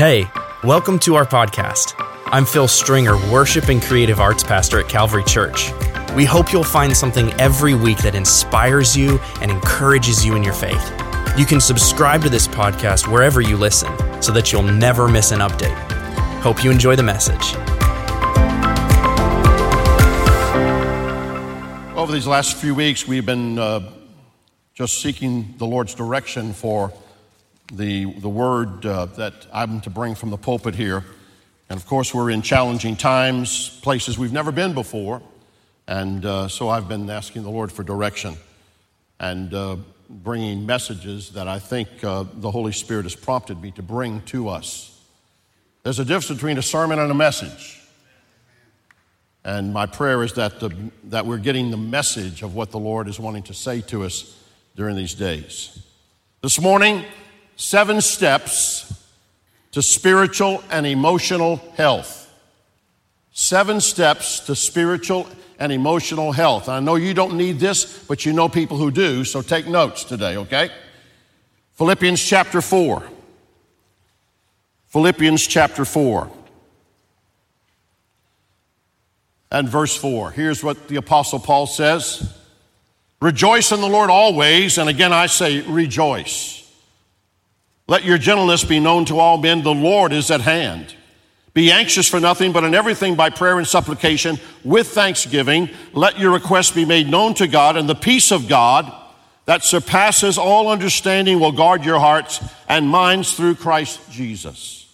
Hey, welcome to our podcast. I'm Phil Stringer, Worship and Creative Arts Pastor at Calvary Church. We hope you'll find something every week that inspires you and encourages you in your faith. You can subscribe to this podcast wherever you listen so that you'll never miss an update. Hope you enjoy the message. Over these last few weeks, we've been uh, just seeking the Lord's direction for the, the word uh, that I'm to bring from the pulpit here. And of course, we're in challenging times, places we've never been before. And uh, so I've been asking the Lord for direction and uh, bringing messages that I think uh, the Holy Spirit has prompted me to bring to us. There's a difference between a sermon and a message. And my prayer is that, the, that we're getting the message of what the Lord is wanting to say to us during these days. This morning, seven steps to spiritual and emotional health. Seven steps to spiritual and emotional health. I know you don't need this, but you know people who do, so take notes today, okay? Philippians chapter 4. Philippians chapter 4 and verse 4. Here's what the Apostle Paul says Rejoice in the Lord always, and again I say, rejoice. Let your gentleness be known to all men. The Lord is at hand. Be anxious for nothing, but in everything by prayer and supplication with thanksgiving. Let your requests be made known to God, and the peace of God that surpasses all understanding will guard your hearts and minds through Christ Jesus.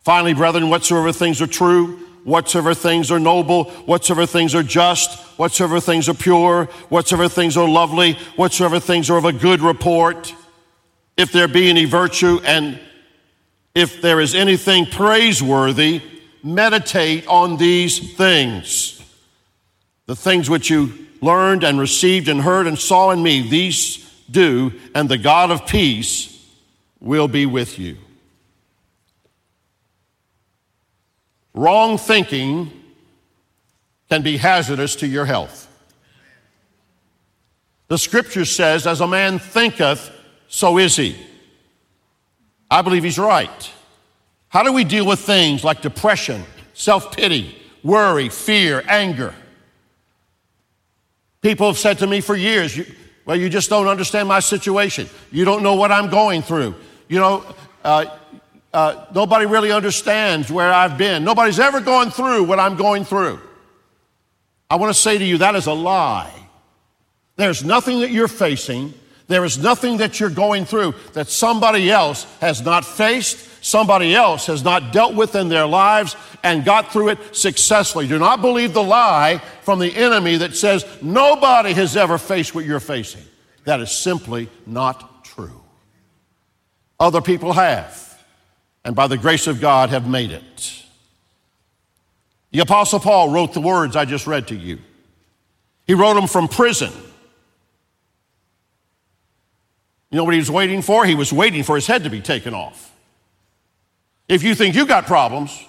Finally, brethren, whatsoever things are true, whatsoever things are noble, whatsoever things are just, whatsoever things are pure, whatsoever things are lovely, whatsoever things are of a good report if there be any virtue and if there is anything praiseworthy, meditate on these things. The things which you learned and received and heard and saw in me, these do, and the God of peace will be with you. Wrong thinking can be hazardous to your health. The scripture says, as a man thinketh, so is he. I believe he's right. How do we deal with things like depression, self pity, worry, fear, anger? People have said to me for years, well, you just don't understand my situation. You don't know what I'm going through. You know, uh, uh, nobody really understands where I've been. Nobody's ever gone through what I'm going through. I want to say to you that is a lie. There's nothing that you're facing there is nothing that you're going through that somebody else has not faced, somebody else has not dealt with in their lives and got through it successfully. Do not believe the lie from the enemy that says nobody has ever faced what you're facing. That is simply not true. Other people have, and by the grace of God have made it. The Apostle Paul wrote the words I just read to you. He wrote them from prison. You know what he was waiting for? He was waiting for his head to be taken off. If you think you've got problems,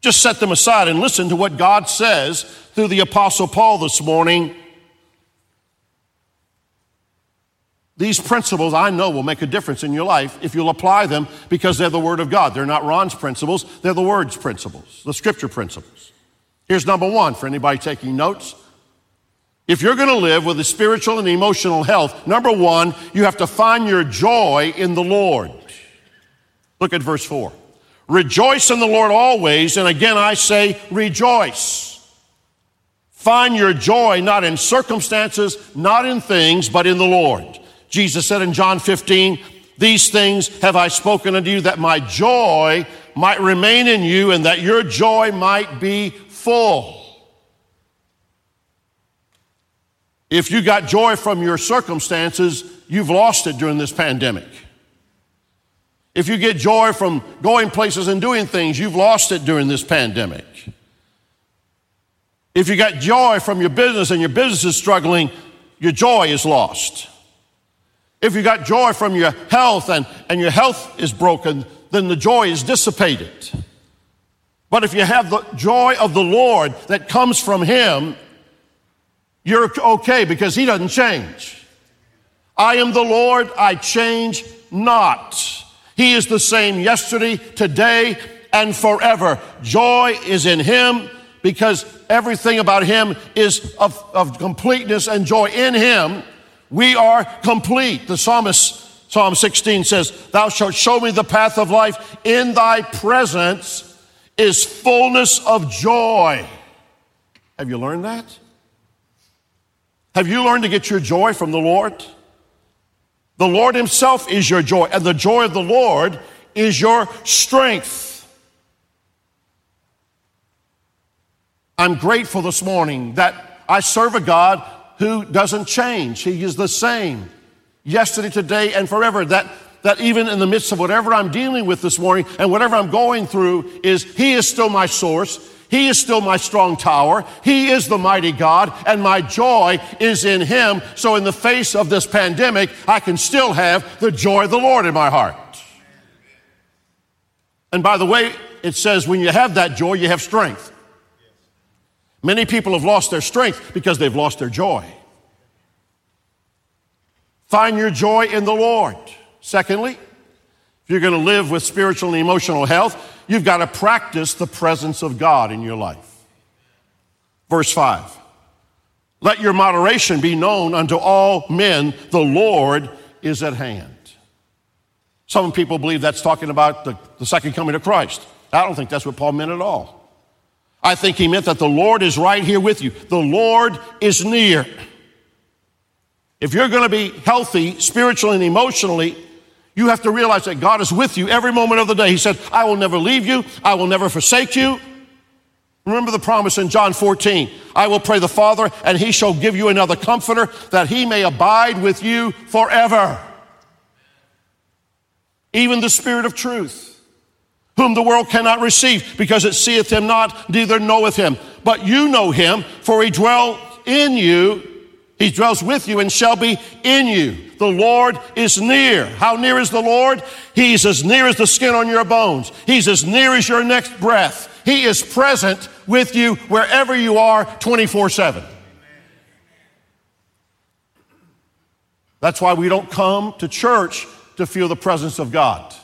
just set them aside and listen to what God says through the Apostle Paul this morning. These principles I know will make a difference in your life if you'll apply them because they're the Word of God. They're not Ron's principles, they're the Word's principles, the Scripture principles. Here's number one for anybody taking notes if you're going to live with a spiritual and emotional health, number one, you have to find your joy in the Lord. Look at verse 4. Rejoice in the Lord always, and again I say, rejoice. Find your joy not in circumstances, not in things, but in the Lord. Jesus said in John 15, These things have I spoken unto you, that my joy might remain in you, and that your joy might be full. If you got joy from your circumstances, you've lost it during this pandemic. If you get joy from going places and doing things, you've lost it during this pandemic. If you got joy from your business and your business is struggling, your joy is lost. If you got joy from your health and, and your health is broken, then the joy is dissipated. But if you have the joy of the Lord that comes from Him, you're okay because He doesn't change. I am the Lord, I change not. He is the same yesterday, today, and forever. Joy is in Him because everything about Him is of, of completeness and joy. In Him, we are complete. The psalmist, Psalm 16 says, Thou shalt show me the path of life. In thy presence is fullness of joy. Have you learned that? Have you learned to get your joy from the Lord? The Lord Himself is your joy, and the joy of the Lord is your strength. I'm grateful this morning that I serve a God who doesn't change. He is the same yesterday, today, and forever. That, that even in the midst of whatever I'm dealing with this morning and whatever I'm going through is He is still my source. He is still my strong tower. He is the mighty God, and my joy is in Him. So, in the face of this pandemic, I can still have the joy of the Lord in my heart. And by the way, it says when you have that joy, you have strength. Many people have lost their strength because they've lost their joy. Find your joy in the Lord. Secondly, if you're going to live with spiritual and emotional health, you've got to practice the presence of God in your life. Verse 5 Let your moderation be known unto all men, the Lord is at hand. Some people believe that's talking about the, the second coming of Christ. I don't think that's what Paul meant at all. I think he meant that the Lord is right here with you. The Lord is near. If you're going to be healthy spiritually and emotionally, you have to realize that God is with you every moment of the day. He said, I will never leave you, I will never forsake you. Remember the promise in John 14 I will pray the Father, and he shall give you another comforter that he may abide with you forever. Even the Spirit of truth whom the world cannot receive, because it seeth him not, neither knoweth him. But you know him, for he dwells in you, he dwells with you and shall be in you. The Lord is near. How near is the Lord? He's as near as the skin on your bones. He's as near as your next breath. He is present with you wherever you are 24 7. That's why we don't come to church to feel the presence of God.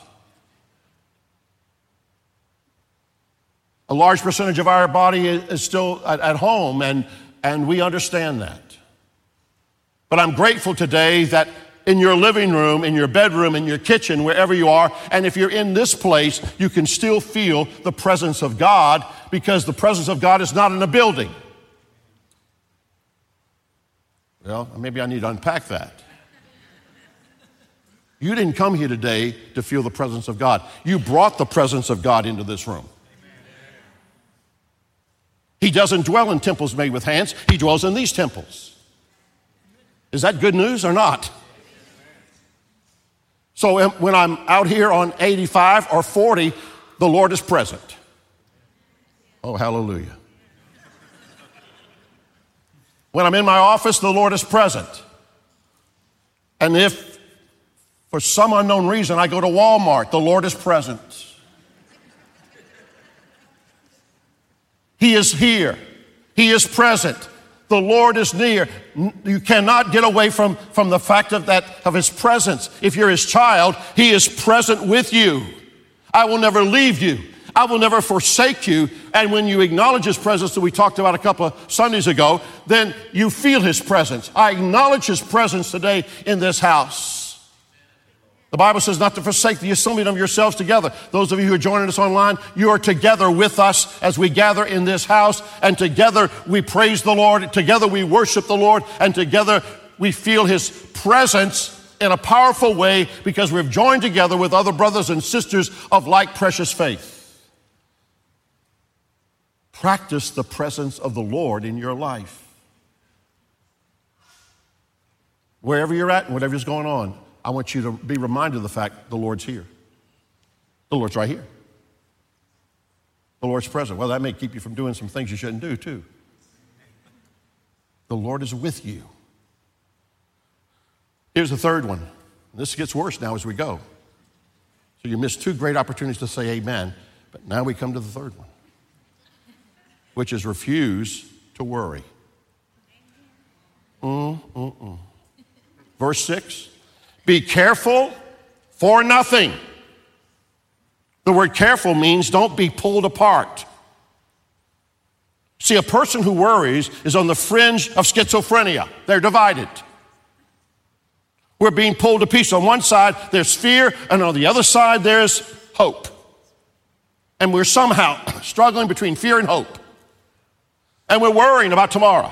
A large percentage of our body is still at, home, and, and we understand that. But I'm grateful today that in your living room, in your bedroom, in your kitchen, wherever you are, and if you're in this place, you can still feel the presence of God because the presence of God is not in a building. Well, maybe I need to unpack that. You didn't come here today to feel the presence of God. You brought the presence of God into this room. He doesn't dwell in temples made with hands, he dwells in these temples. Is that good news or not? So when I'm out here on 85 or 40, the Lord is present. Oh, hallelujah. When I'm in my office, the Lord is present. And if for some unknown reason I go to Walmart, the Lord is present. He is here. He is present. The Lord is near. You cannot get away from, from the fact of that, of His presence. If you're His child, He is present with you. I will never leave you. I will never forsake you. And when you acknowledge His presence that we talked about a couple of Sundays ago, then you feel His presence. I acknowledge His presence today in this house. The Bible says not to forsake the assembling of yourselves together. Those of you who are joining us online, you are together with us as we gather in this house, and together we praise the Lord, together we worship the Lord, and together we feel His presence in a powerful way because we've joined together with other brothers and sisters of like precious faith. Practice the presence of the Lord in your life. Wherever you're at and whatever's going on, I want you to be reminded of the fact the Lord's here. The Lord's right here. The Lord's present. Well, that may keep you from doing some things you shouldn't do, too. The Lord is with you. Here's the third one. This gets worse now as we go. So you missed two great opportunities to say amen, but now we come to the third one, which is refuse to worry. Mm, mm, mm. Verse 6 be careful for nothing. The word careful means don't be pulled apart. See, a person who worries is on the fringe of schizophrenia. They're divided. We're being pulled to pieces. On one side, there's fear, and on the other side, there's hope. And we're somehow struggling between fear and hope. And we're worrying about tomorrow.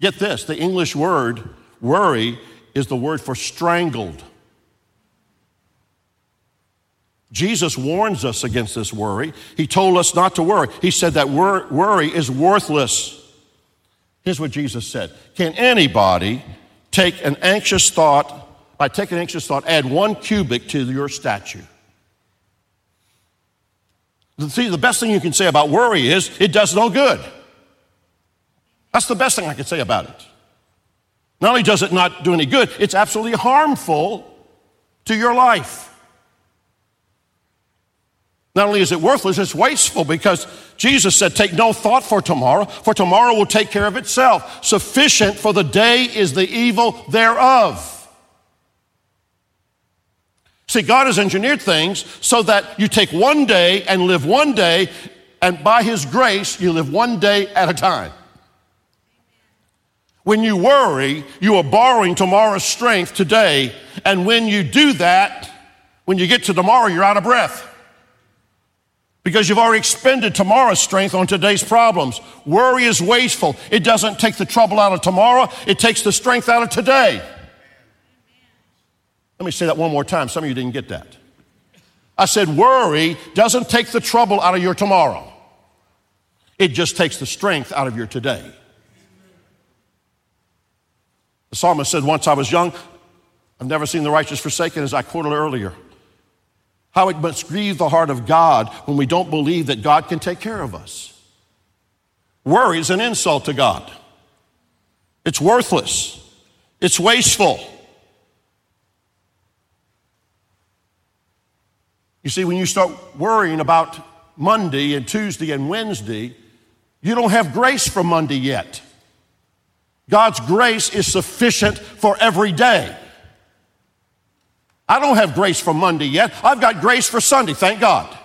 Get this the English word worry is the word for strangled. Jesus warns us against this worry. He told us not to worry. He said that wor- worry is worthless. Here's what Jesus said Can anybody take an anxious thought, by taking an anxious thought, add one cubit to your statue? See, the best thing you can say about worry is it does no good. That's the best thing I can say about it. Not only does it not do any good, it's absolutely harmful to your life. Not only is it worthless, it's wasteful because Jesus said, Take no thought for tomorrow, for tomorrow will take care of itself. Sufficient for the day is the evil thereof. See, God has engineered things so that you take one day and live one day, and by His grace, you live one day at a time. When you worry, you are borrowing tomorrow's strength today, and when you do that, when you get to tomorrow, you're out of breath because you've already expended tomorrow's strength on today's problems. Worry is wasteful. It doesn't take the trouble out of tomorrow, it takes the strength out of today. Let me say that one more time. Some of you didn't get that. I said, worry doesn't take the trouble out of your tomorrow, it just takes the strength out of your today. The psalmist said, Once I was young, I've never seen the righteous forsaken, as I quoted earlier. How it must grieve the heart of God when we don't believe that God can take care of us. Worry is an insult to God. It's worthless. It's wasteful. You see, when you start worrying about Monday and Tuesday and Wednesday, you don't have grace for Monday yet. God's grace is sufficient for every day. I don't have grace for Monday yet. I've got grace for Sunday, thank God.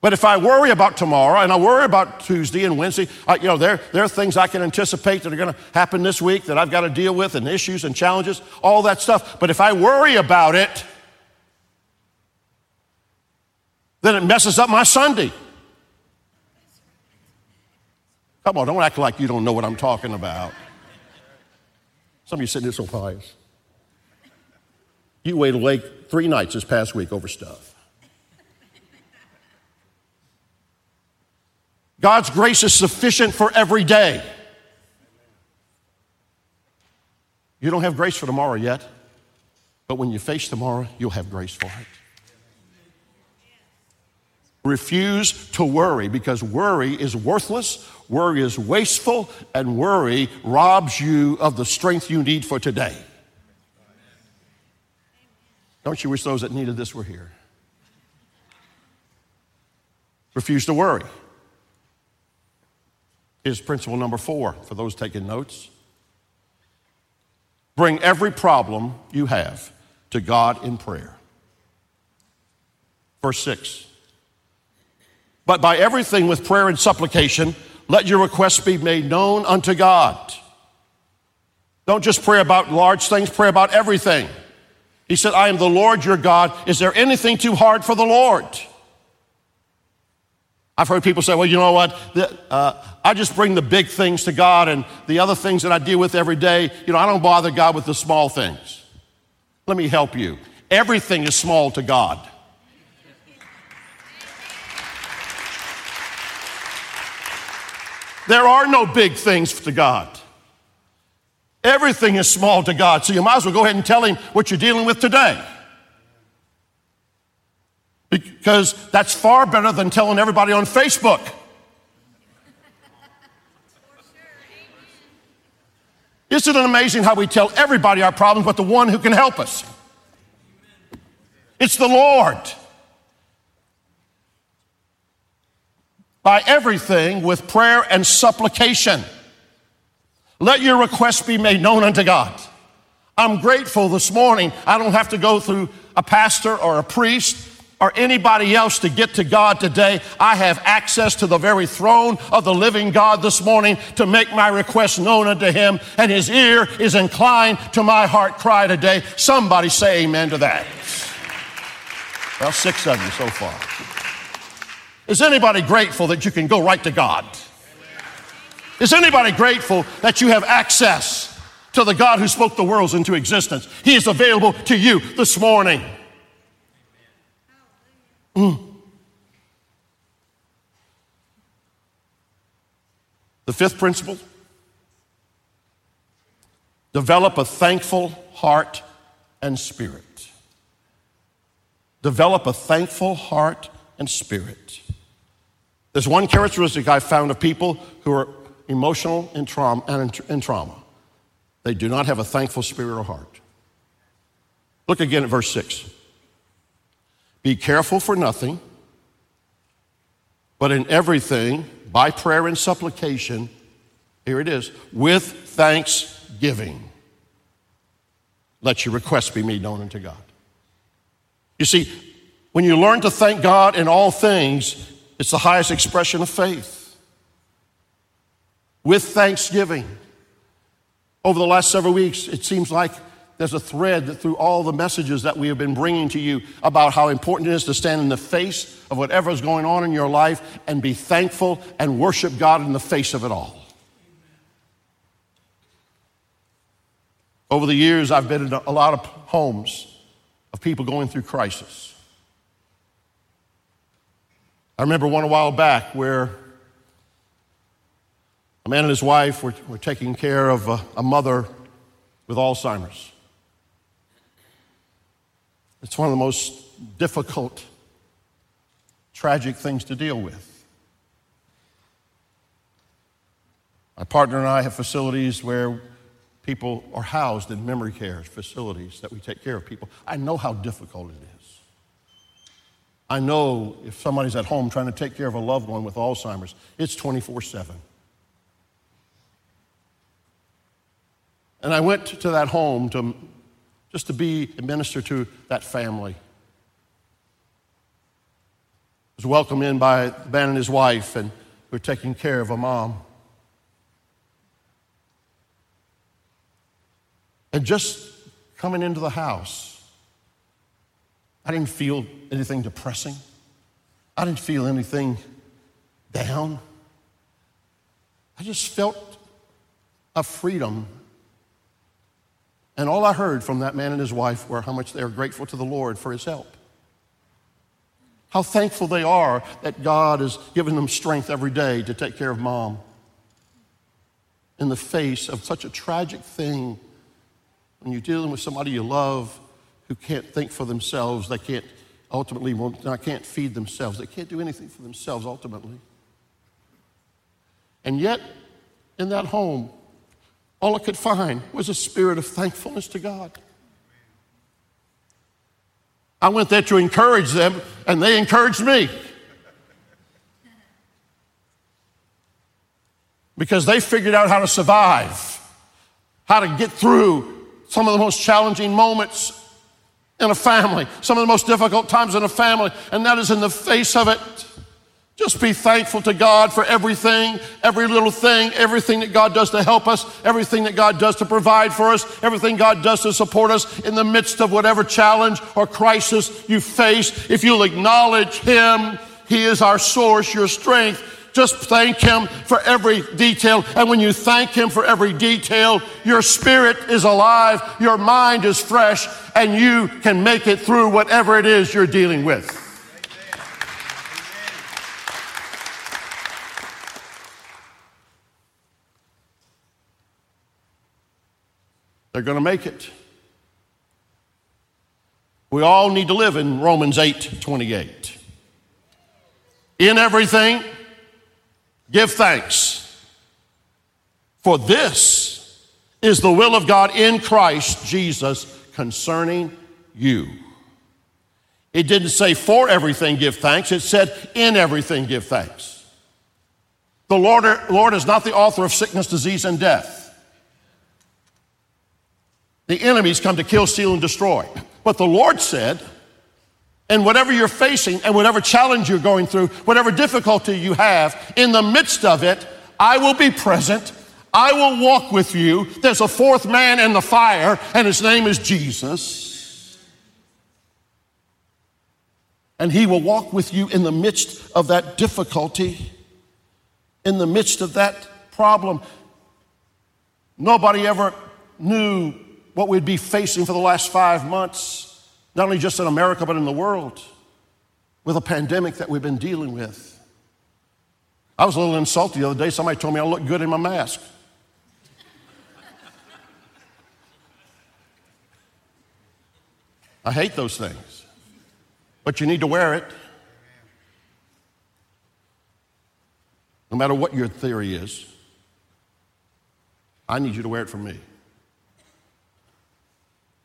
But if I worry about tomorrow and I worry about Tuesday and Wednesday, I, you know, there, there are things I can anticipate that are going to happen this week that I've got to deal with and issues and challenges, all that stuff. But if I worry about it, then it messes up my Sunday. Come on, don't act like you don't know what I'm talking about. Some of you sitting there so pious. You waited awake three nights this past week over stuff. God's grace is sufficient for every day. You don't have grace for tomorrow yet, but when you face tomorrow, you'll have grace for it. Refuse to worry because worry is worthless, worry is wasteful, and worry robs you of the strength you need for today. Don't you wish those that needed this were here? Refuse to worry. is principle number four for those taking notes. Bring every problem you have to God in prayer. Verse 6. But by everything with prayer and supplication, let your requests be made known unto God. Don't just pray about large things, pray about everything. He said, I am the Lord your God. Is there anything too hard for the Lord? I've heard people say, well, you know what? Uh, I just bring the big things to God and the other things that I deal with every day, you know, I don't bother God with the small things. Let me help you. Everything is small to God. There are no big things to God. Everything is small to God, so you might as well go ahead and tell Him what you're dealing with today. Because that's far better than telling everybody on Facebook. Isn't it amazing how we tell everybody our problems but the one who can help us? It's the Lord. By everything with prayer and supplication. Let your requests be made known unto God. I'm grateful this morning I don't have to go through a pastor or a priest or anybody else to get to God today. I have access to the very throne of the living God this morning to make my request known unto Him, and His ear is inclined to my heart cry today. Somebody say amen to that. Well, six of you so far. Is anybody grateful that you can go right to God? Is anybody grateful that you have access to the God who spoke the worlds into existence. He is available to you this morning. Mm. The fifth principle develop a thankful heart and spirit. Develop a thankful heart and spirit. There's one characteristic I've found of people who are emotional and trauma, and in trauma. They do not have a thankful spirit or heart. Look again at verse 6. Be careful for nothing, but in everything, by prayer and supplication, here it is, with thanksgiving, let your requests be made known unto God. You see, when you learn to thank God in all things, it's the highest expression of faith. With thanksgiving over the last several weeks, it seems like there's a thread through all the messages that we have been bringing to you about how important it is to stand in the face of whatever is going on in your life and be thankful and worship God in the face of it all. Over the years, I've been in a lot of homes of people going through crisis. I remember one a while back where a man and his wife were, were taking care of a, a mother with Alzheimer's. It's one of the most difficult, tragic things to deal with. My partner and I have facilities where people are housed in memory care facilities that we take care of people. I know how difficult it is. I know if somebody's at home trying to take care of a loved one with Alzheimer's, it's 24 7. And I went to that home to, just to be a minister to that family. I was welcomed in by the man and his wife, and we are taking care of a mom. And just coming into the house, I didn't feel anything depressing. I didn't feel anything down. I just felt a freedom and all I heard from that man and his wife were how much they are grateful to the Lord for his help. How thankful they are that God has given them strength every day to take care of mom. In the face of such a tragic thing, when you're dealing with somebody you love who can't think for themselves, they can't ultimately I can't feed themselves, they can't do anything for themselves ultimately. And yet, in that home, all I could find was a spirit of thankfulness to God. I went there to encourage them, and they encouraged me. Because they figured out how to survive, how to get through some of the most challenging moments in a family, some of the most difficult times in a family, and that is in the face of it. Just be thankful to God for everything, every little thing, everything that God does to help us, everything that God does to provide for us, everything God does to support us in the midst of whatever challenge or crisis you face. If you'll acknowledge Him, He is our source, your strength. Just thank Him for every detail. And when you thank Him for every detail, your spirit is alive, your mind is fresh, and you can make it through whatever it is you're dealing with. They're going to make it. We all need to live in Romans 8 28. In everything, give thanks. For this is the will of God in Christ Jesus concerning you. It didn't say for everything give thanks, it said in everything give thanks. The Lord, Lord is not the author of sickness, disease, and death. The enemies come to kill, steal, and destroy. But the Lord said, and whatever you're facing and whatever challenge you're going through, whatever difficulty you have, in the midst of it, I will be present. I will walk with you. There's a fourth man in the fire, and his name is Jesus. And he will walk with you in the midst of that difficulty, in the midst of that problem. Nobody ever knew what we'd be facing for the last five months not only just in America, but in the world, with a pandemic that we've been dealing with. I was a little insulted the other day. Somebody told me I look good in my mask. I hate those things, but you need to wear it. No matter what your theory is, I need you to wear it for me.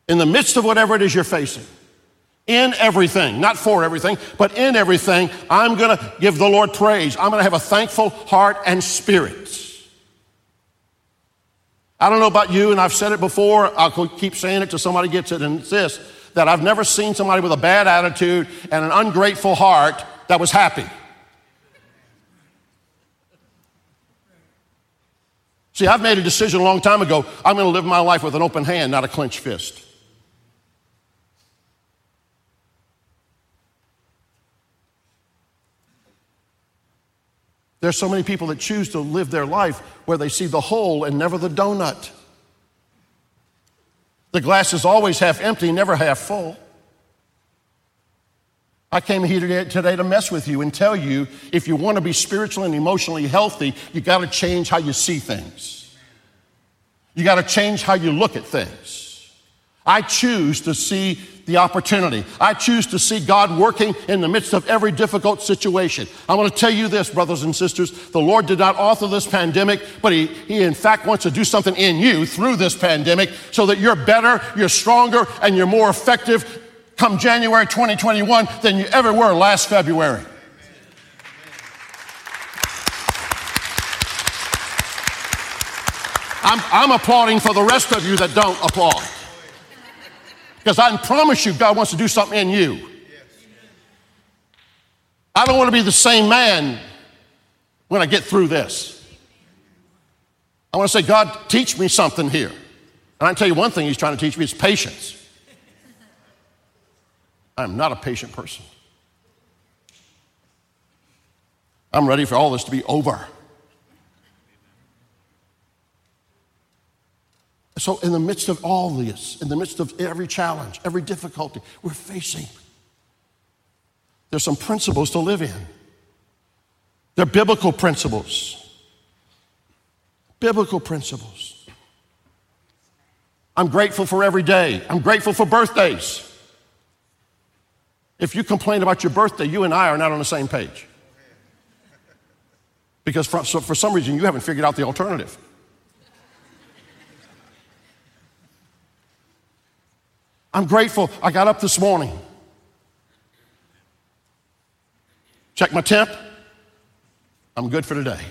In the midst of whatever it is you're facing, in everything, not for everything, but in everything, I'm going to give the Lord praise. I'm going to have a thankful heart and spirit. I don't know about you, and I've said it before, I'll keep saying it till somebody gets it, and it's this that I've never seen somebody with a bad attitude and an ungrateful heart that was happy. See, I've made a decision a long time ago. I'm going to live my life with an open hand, not a clenched fist. There's so many people that choose to live their life where they see the hole and never the donut. The glass is always half empty, never half full. I came here today to mess with you and tell you if you want to be spiritually and emotionally healthy, you got to change how you see things. You got to change how you look at things. I choose to see the opportunity. I choose to see God working in the midst of every difficult situation. I want to tell you this, brothers and sisters. The Lord did not author this pandemic, but He, he in fact wants to do something in you through this pandemic so that you're better, you're stronger, and you're more effective come January 2021 than you ever were last February. I'm, I'm applauding for the rest of you that don't applaud. Because I promise you, God wants to do something in you. I don't want to be the same man when I get through this. I want to say, God, teach me something here. And I can tell you one thing He's trying to teach me is patience. I'm not a patient person. I'm ready for all this to be over. So, in the midst of all this, in the midst of every challenge, every difficulty we're facing, there's some principles to live in. They're biblical principles. Biblical principles. I'm grateful for every day. I'm grateful for birthdays. If you complain about your birthday, you and I are not on the same page. Because for, so for some reason, you haven't figured out the alternative. I'm grateful I got up this morning. Check my temp. I'm good for today.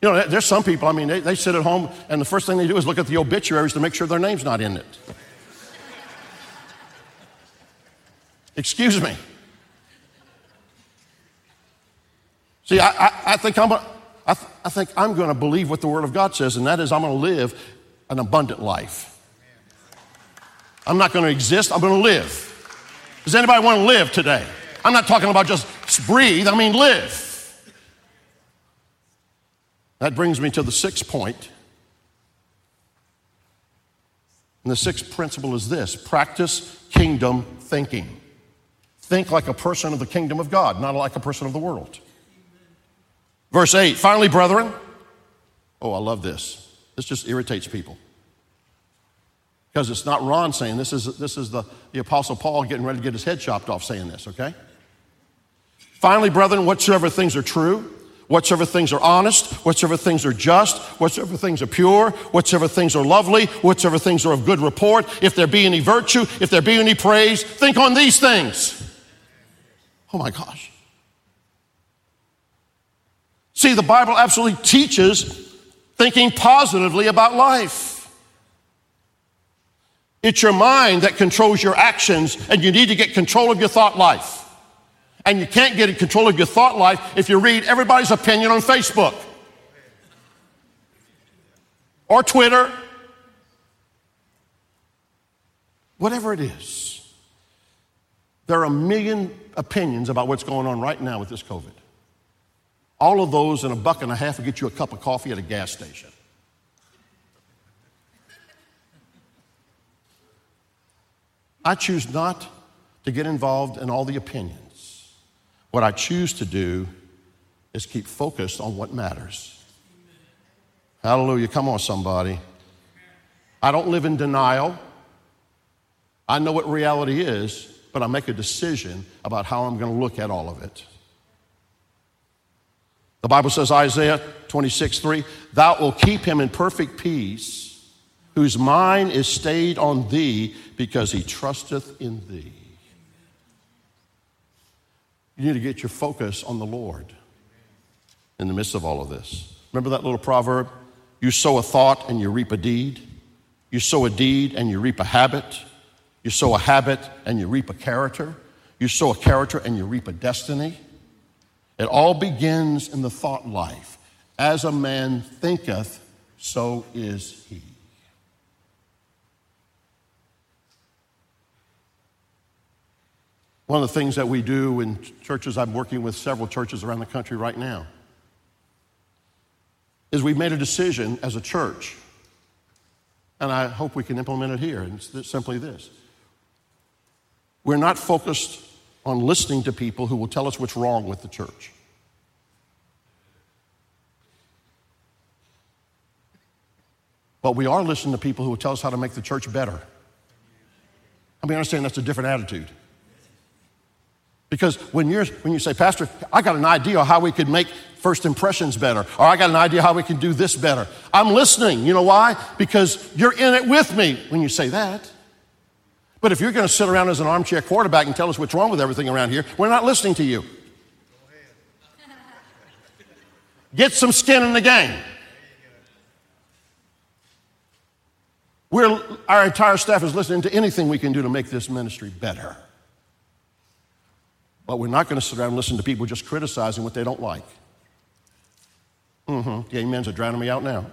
You know, there's some people, I mean, they, they sit at home and the first thing they do is look at the obituaries to make sure their name's not in it. Excuse me. See, I, I, I think I'm, th- I think I'm going to believe what the Word of God says, and that is I'm going to live an abundant life. I'm not going to exist, I'm going to live. Does anybody want to live today? I'm not talking about just breathe, I mean live. That brings me to the sixth point. And the sixth principle is this practice kingdom thinking. Think like a person of the kingdom of God, not like a person of the world. Verse 8 finally, brethren, oh, I love this. This just irritates people. Because it's not Ron saying this, is, this is the, the Apostle Paul getting ready to get his head chopped off saying this, okay? Finally, brethren, whatsoever things are true, whatsoever things are honest, whatsoever things are just, whatsoever things are pure, whatsoever things are lovely, whatsoever things are of good report, if there be any virtue, if there be any praise, think on these things. Oh my gosh. See, the Bible absolutely teaches thinking positively about life. It's your mind that controls your actions, and you need to get control of your thought life. And you can't get in control of your thought life if you read everybody's opinion on Facebook or Twitter, whatever it is. There are a million opinions about what's going on right now with this COVID. All of those in a buck and a half will get you a cup of coffee at a gas station. I choose not to get involved in all the opinions. What I choose to do is keep focused on what matters. Hallelujah. Come on, somebody. I don't live in denial. I know what reality is, but I make a decision about how I'm going to look at all of it. The Bible says, Isaiah 26, 3, Thou wilt keep him in perfect peace, whose mind is stayed on thee, because he trusteth in thee. You need to get your focus on the Lord in the midst of all of this. Remember that little proverb? You sow a thought and you reap a deed. You sow a deed and you reap a habit. You sow a habit and you reap a character. You sow a character and you reap a destiny. It all begins in the thought life. As a man thinketh, so is he. One of the things that we do in churches, I'm working with several churches around the country right now, is we've made a decision as a church, and I hope we can implement it here. And it's simply this we're not focused on listening to people who will tell us what's wrong with the church. But we are listening to people who will tell us how to make the church better. I mean, I understand that's a different attitude. Because when, you're, when you say, Pastor, I got an idea how we could make first impressions better, or I got an idea how we can do this better, I'm listening. You know why? Because you're in it with me when you say that. But if you're going to sit around as an armchair quarterback and tell us what's wrong with everything around here, we're not listening to you. Get some skin in the game. We're, our entire staff is listening to anything we can do to make this ministry better. But we're not going to sit around and listen to people just criticizing what they don't like. Mm-hmm. The amens are drowning me out now.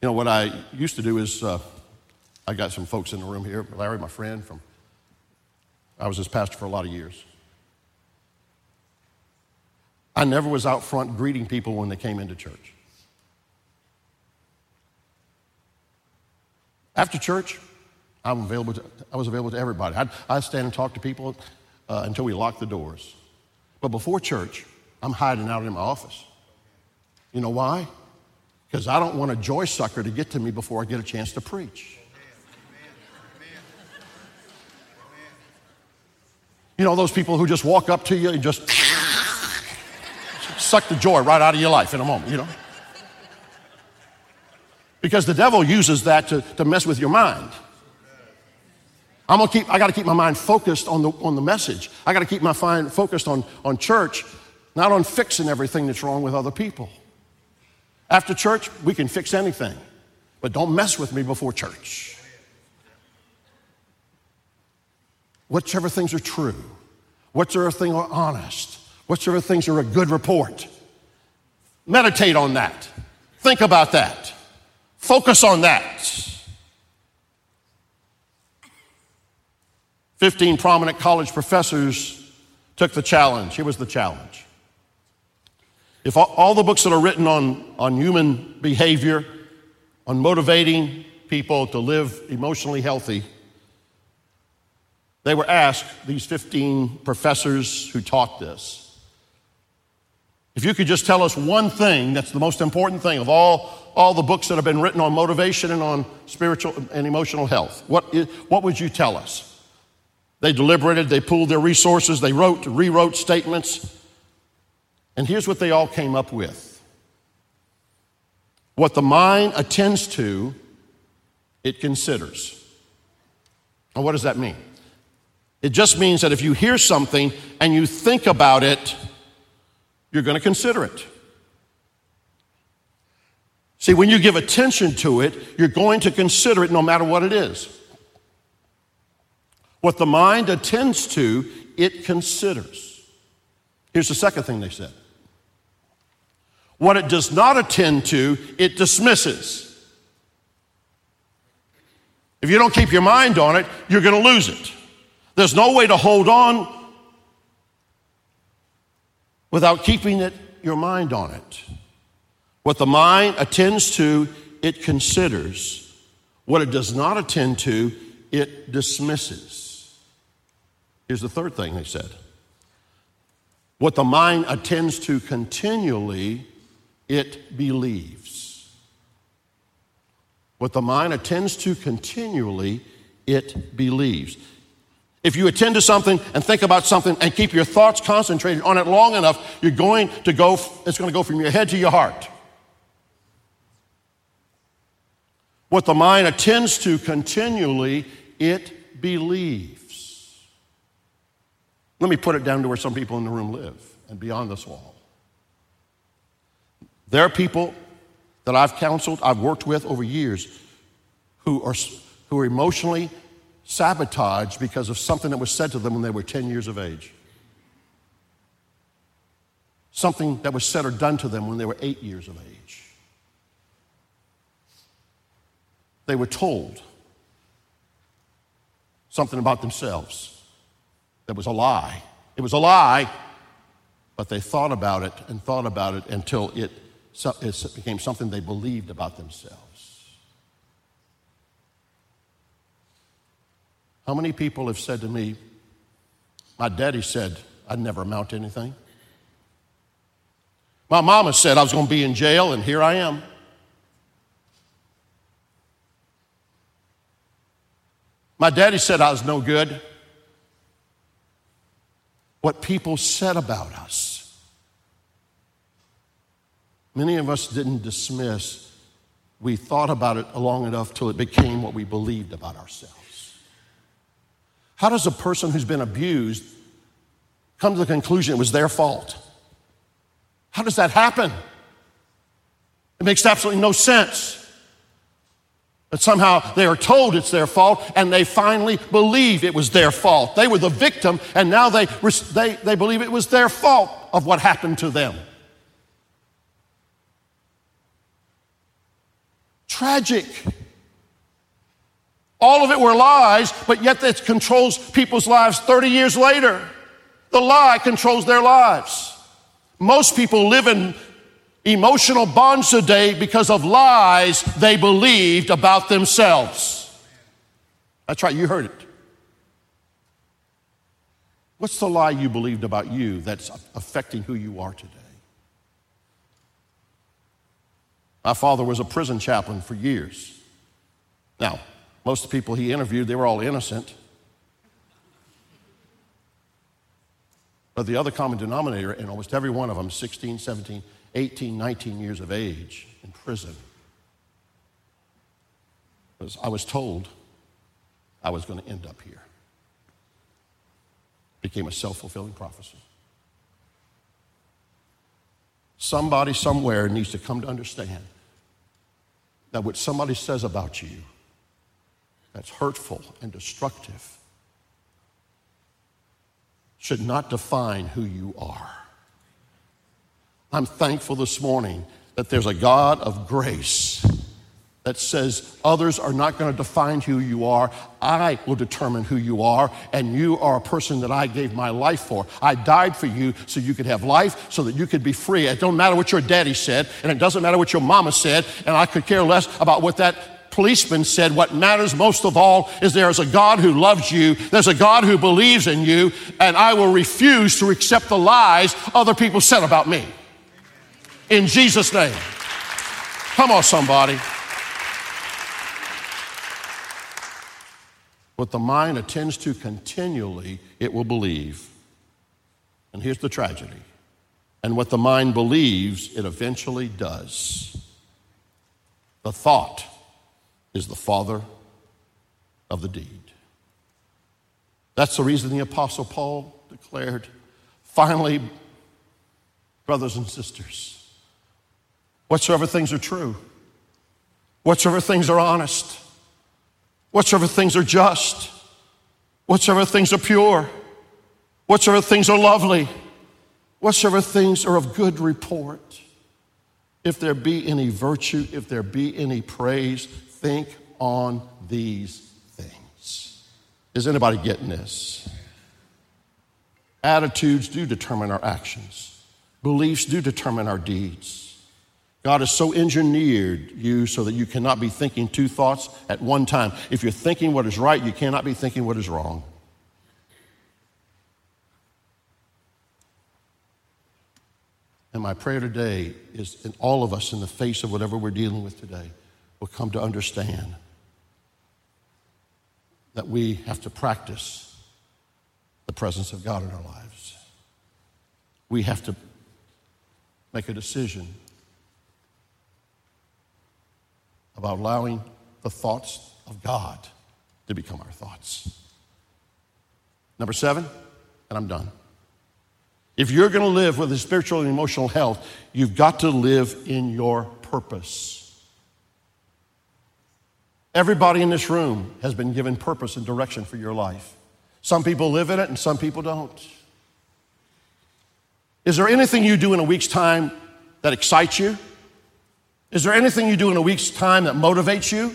You know, what I used to do is uh, I got some folks in the room here. Larry, my friend, from I was his pastor for a lot of years. I never was out front greeting people when they came into church. After church, I'm available to, I was available to everybody. I'd, I'd stand and talk to people uh, until we locked the doors. But before church, I'm hiding out in my office. You know why? Because I don't want a joy sucker to get to me before I get a chance to preach. You know, those people who just walk up to you and just suck the joy right out of your life in a moment, you know? Because the devil uses that to, to mess with your mind. I'm gonna keep, I gotta keep my mind focused on the, on the message. I gotta keep my mind focused on, on church, not on fixing everything that's wrong with other people. After church, we can fix anything, but don't mess with me before church. Whichever things are true, whichever things are honest, whichever things are a good report. Meditate on that. Think about that. Focus on that. 15 prominent college professors took the challenge. Here was the challenge. If all, the books that are written on, on human behavior, on motivating people to live emotionally healthy, they were asked, these 15 professors who taught this, if you could just tell us one thing that's the most important thing of all, all the books that have been written on motivation and on spiritual and emotional health, what, is, what would you tell us? They deliberated, they pooled their resources, they wrote, rewrote statements. And here's what they all came up with what the mind attends to, it considers. And what does that mean? It just means that if you hear something and you think about it, you're going to consider it. See, when you give attention to it, you're going to consider it no matter what it is. What the mind attends to, it considers. Here's the second thing they said what it does not attend to, it dismisses. If you don't keep your mind on it, you're going to lose it. There's no way to hold on without keeping it, your mind on it. What the mind attends to, it considers. What it does not attend to, it dismisses. Here's the third thing they said. What the mind attends to continually, it believes. What the mind attends to continually, it believes. If you attend to something and think about something and keep your thoughts concentrated on it long enough, you're going to go, it's going to go from your head to your heart. What the mind attends to continually, it believes. Let me put it down to where some people in the room live and beyond this wall. There are people that I've counseled, I've worked with over years who are, who are emotionally sabotaged because of something that was said to them when they were 10 years of age. Something that was said or done to them when they were eight years of age. They were told something about themselves that was a lie. It was a lie, but they thought about it and thought about it until it it became something they believed about themselves. How many people have said to me, My daddy said I'd never amount to anything? My mama said I was going to be in jail, and here I am. My daddy said I was no good. What people said about us Many of us didn't dismiss. We thought about it long enough till it became what we believed about ourselves. How does a person who's been abused come to the conclusion it was their fault? How does that happen? It makes absolutely no sense. But somehow they are told it's their fault and they finally believe it was their fault. They were the victim and now they, they, they believe it was their fault of what happened to them. Tragic. All of it were lies, but yet it controls people's lives 30 years later. The lie controls their lives. Most people live in emotional bonds today because of lies they believed about themselves. That's right, you heard it. What's the lie you believed about you that's affecting who you are today? My father was a prison chaplain for years. Now, most of the people he interviewed, they were all innocent. But the other common denominator in almost every one of them, 16, 17, 18, 19 years of age in prison, was I was told I was going to end up here. Became a self fulfilling prophecy. Somebody somewhere needs to come to understand that what somebody says about you that's hurtful and destructive should not define who you are. I'm thankful this morning that there's a God of grace that says others are not going to define who you are. I will determine who you are, and you are a person that I gave my life for. I died for you so you could have life, so that you could be free. It don't matter what your daddy said, and it doesn't matter what your mama said, and I could care less about what that policeman said. What matters most of all is there is a God who loves you, there's a God who believes in you, and I will refuse to accept the lies other people said about me. In Jesus' name. Come on, somebody. What the mind attends to continually, it will believe. And here's the tragedy. And what the mind believes, it eventually does. The thought is the father of the deed. That's the reason the Apostle Paul declared finally, brothers and sisters, whatsoever things are true, Whatsoever things are honest, whatsoever things are just, whatsoever things are pure, whatsoever things are lovely, whatsoever things are of good report. If there be any virtue, if there be any praise, think on these things. Is anybody getting this? Attitudes do determine our actions, beliefs do determine our deeds. God has so engineered you so that you cannot be thinking two thoughts at one time. If you're thinking what is right, you cannot be thinking what is wrong. And my prayer today is in all of us, in the face of whatever we're dealing with today, will come to understand that we have to practice the presence of God in our lives. We have to make a decision about allowing the thoughts of God to become our thoughts. Number seven, and I'm done. If you're going to live with a spiritual and emotional health, you've got to live in your purpose. Everybody in this room has been given purpose and direction for your life. Some people live in it and some people don't. Is there anything you do in a week's time that excites you? Is there anything you do in a week's time that motivates you?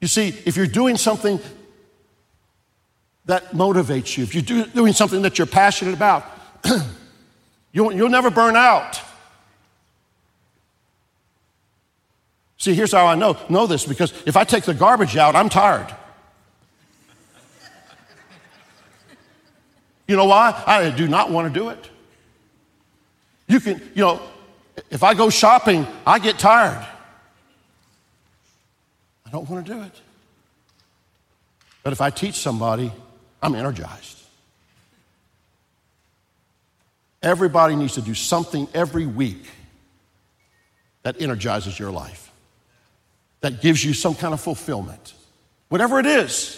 You see, if you're doing something that motivates you, if you're do, doing something that you're passionate about, you'll, you'll never burn out. See, here's how I know, know this because if I take the garbage out, I'm tired. You know why? I do not want to do it. You can, you know, if I go shopping, I get tired. I don't want to do it. But if I teach somebody, I'm energized. Everybody needs to do something every week that energizes your life, that gives you some kind of fulfillment. Whatever it is,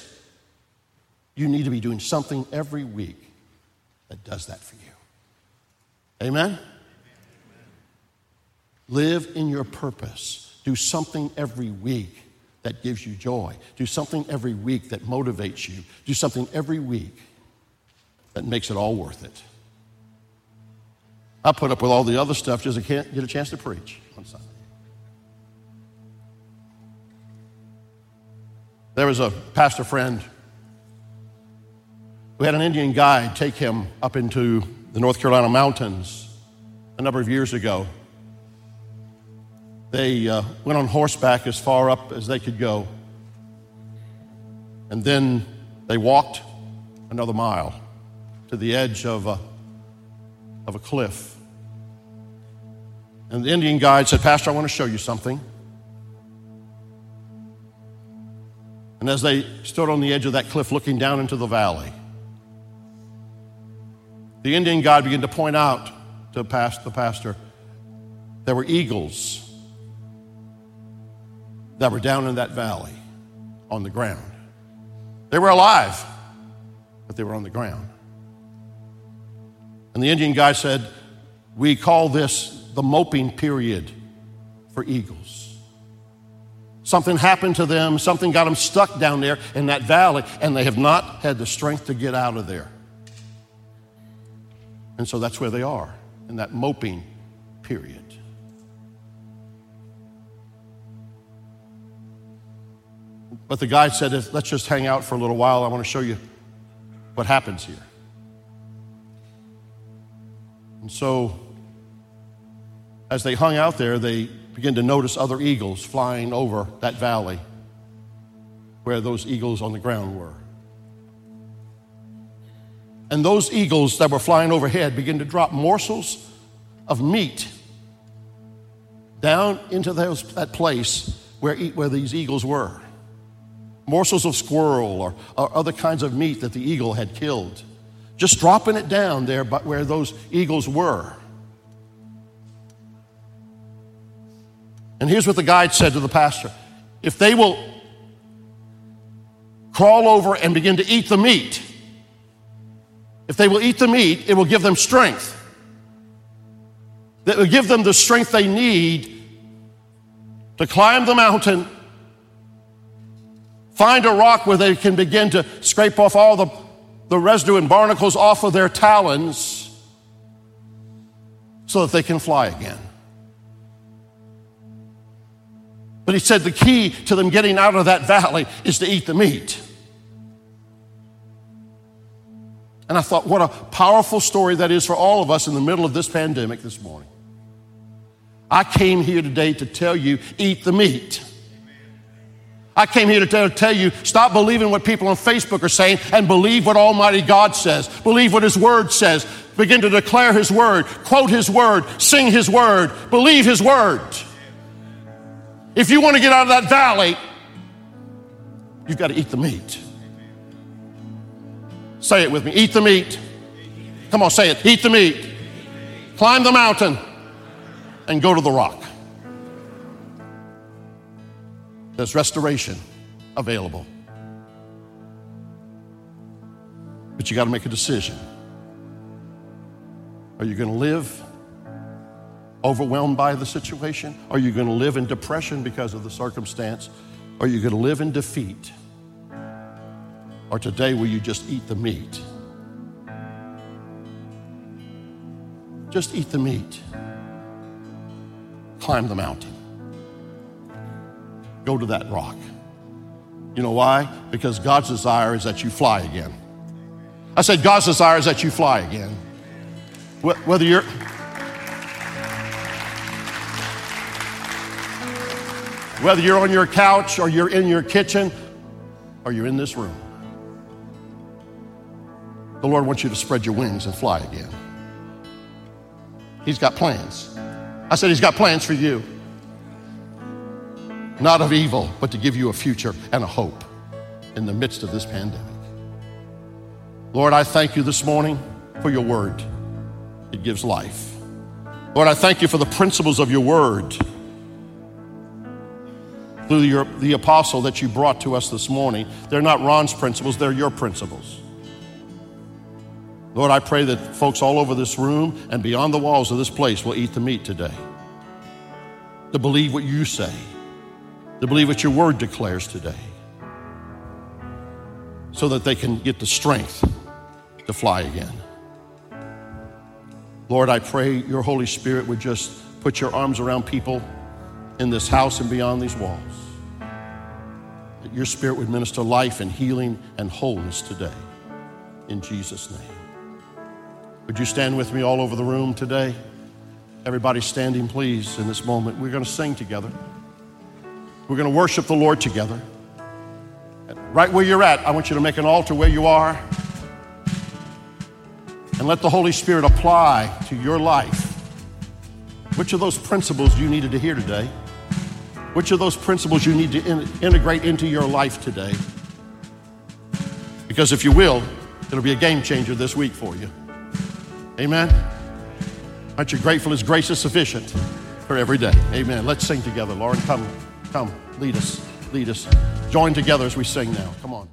you need to be doing something every week that does that for you. Amen? Live in your purpose. Do something every week that gives you joy. Do something every week that motivates you. Do something every week that makes it all worth it. I put up with all the other stuff just I can't get a chance to preach on Sunday. There was a pastor friend who had an Indian guide take him up into the North Carolina mountains a number of years ago. They uh, went on horseback as far up as they could go. And then they walked another mile to the edge of a, of a cliff. And the Indian guide said, Pastor, I want to show you something. And as they stood on the edge of that cliff looking down into the valley, the Indian guide began to point out to the pastor there were eagles that were down in that valley on the ground. They were alive, but they were on the ground. And the Indian guy said, We call this the moping period for eagles. Something happened to them, something got them stuck down there in that valley, and they have not had the strength to get out of there. And so that's where they are, in that moping period. But the guide said, let's just hang out for a little while. I want to show you what happens here. And so, as they hung out there, they began to notice other eagles flying over that valley where those eagles on the ground were. And those eagles that were flying overhead began to drop morsels of meat down into those, that place where, where these eagles were morsels of squirrel or, or, other kinds of meat that the eagle had killed, just dropping it down there but where those eagles were. And here's what the guide said to the pastor if they will crawl over and begin to eat the meat, if they will eat the meat, it will give them strength. that will give them the strength they need to climb the mountain, find a rock where they can begin to scrape off all the, the residue and barnacles off of their talons so that they can fly again. But he said the key to them getting out of that valley is to eat the meat. And I thought, what a powerful story that is for all of us in the middle of this pandemic this morning. I came here today to tell you, eat the meat. I came here to tell you, stop believing what people on Facebook are saying and believe what Almighty God says. Believe what His Word says. Begin to declare His Word, quote His Word, sing His Word, believe His Word. If you want to get out of that valley, you've got to eat the meat. Say it with me eat the meat. Come on, say it. Eat the meat. Climb the mountain and go to the rock. There's restoration available. But you got to make a decision. Are you going to live overwhelmed by the situation? Are you going to live in depression because of the circumstance? Are you going to live in defeat? Or today will you just eat the meat? Just eat the meat. Climb the mountain. Go to that rock. You know why? Because God's desire is that you fly again. I said, God's desire is that you fly again. Whether you're. Whether you're on your couch or you're in your kitchen or you're in this room. The Lord wants you to spread your wings and fly again. He's got plans. I said, He's got plans for you. Not of evil, but to give you a future and a hope in the midst of this pandemic. Lord, I thank you this morning for your word. It gives life. Lord, I thank you for the principles of your word through your, the apostle that you brought to us this morning. They're not Ron's principles, they're your principles. Lord, I pray that folks all over this room and beyond the walls of this place will eat the meat today. To believe what you say, to believe what your word declares today, so that they can get the strength to fly again. Lord, I pray your Holy Spirit would just put your arms around people in this house and beyond these walls. That your Spirit would minister life and healing and wholeness today. In Jesus' name. Would you stand with me all over the room today? Everybody standing, please, in this moment. We're going to sing together. We're going to worship the Lord together. Right where you're at, I want you to make an altar where you are and let the Holy Spirit apply to your life. Which of those principles you needed to hear today? Which of those principles you need to in- integrate into your life today? Because if you will, it'll be a game changer this week for you. Amen. Aren't you grateful His grace is sufficient for every day? Amen. Let's sing together. Lauren, come, come, lead us, lead us. Join together as we sing now. Come on.